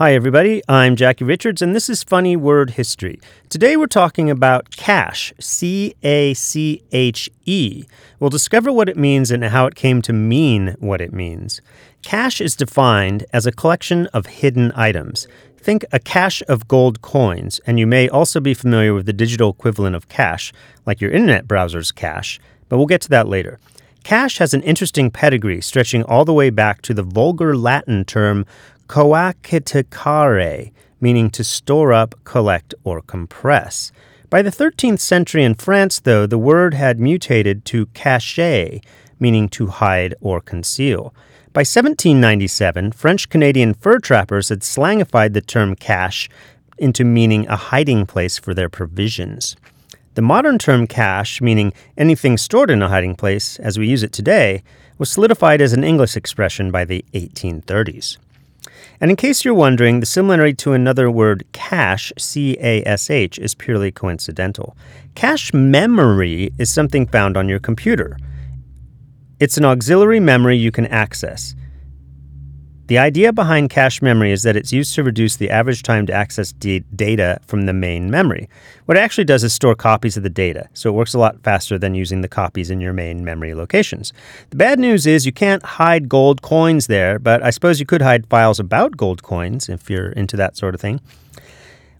Hi, everybody. I'm Jackie Richards, and this is Funny Word History. Today we're talking about cache, C A C H E. We'll discover what it means and how it came to mean what it means. Cache is defined as a collection of hidden items. Think a cache of gold coins, and you may also be familiar with the digital equivalent of cache, like your internet browser's cache, but we'll get to that later. Cache has an interesting pedigree stretching all the way back to the vulgar Latin term coacticare, meaning to store up, collect, or compress. By the 13th century in France, though, the word had mutated to cacher, meaning to hide or conceal. By 1797, French Canadian fur trappers had slangified the term cache into meaning a hiding place for their provisions. The modern term cache, meaning anything stored in a hiding place as we use it today, was solidified as an English expression by the 1830s. And in case you're wondering, the similarity to another word, cash, C A S H, is purely coincidental. Cache memory is something found on your computer. It's an auxiliary memory you can access. The idea behind cache memory is that it's used to reduce the average time to access d- data from the main memory. What it actually does is store copies of the data, so it works a lot faster than using the copies in your main memory locations. The bad news is you can't hide gold coins there, but I suppose you could hide files about gold coins if you're into that sort of thing.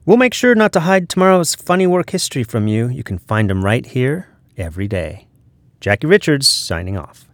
We'll make sure not to hide tomorrow's funny word history from you. You can find them right here every day. Jackie Richards signing off.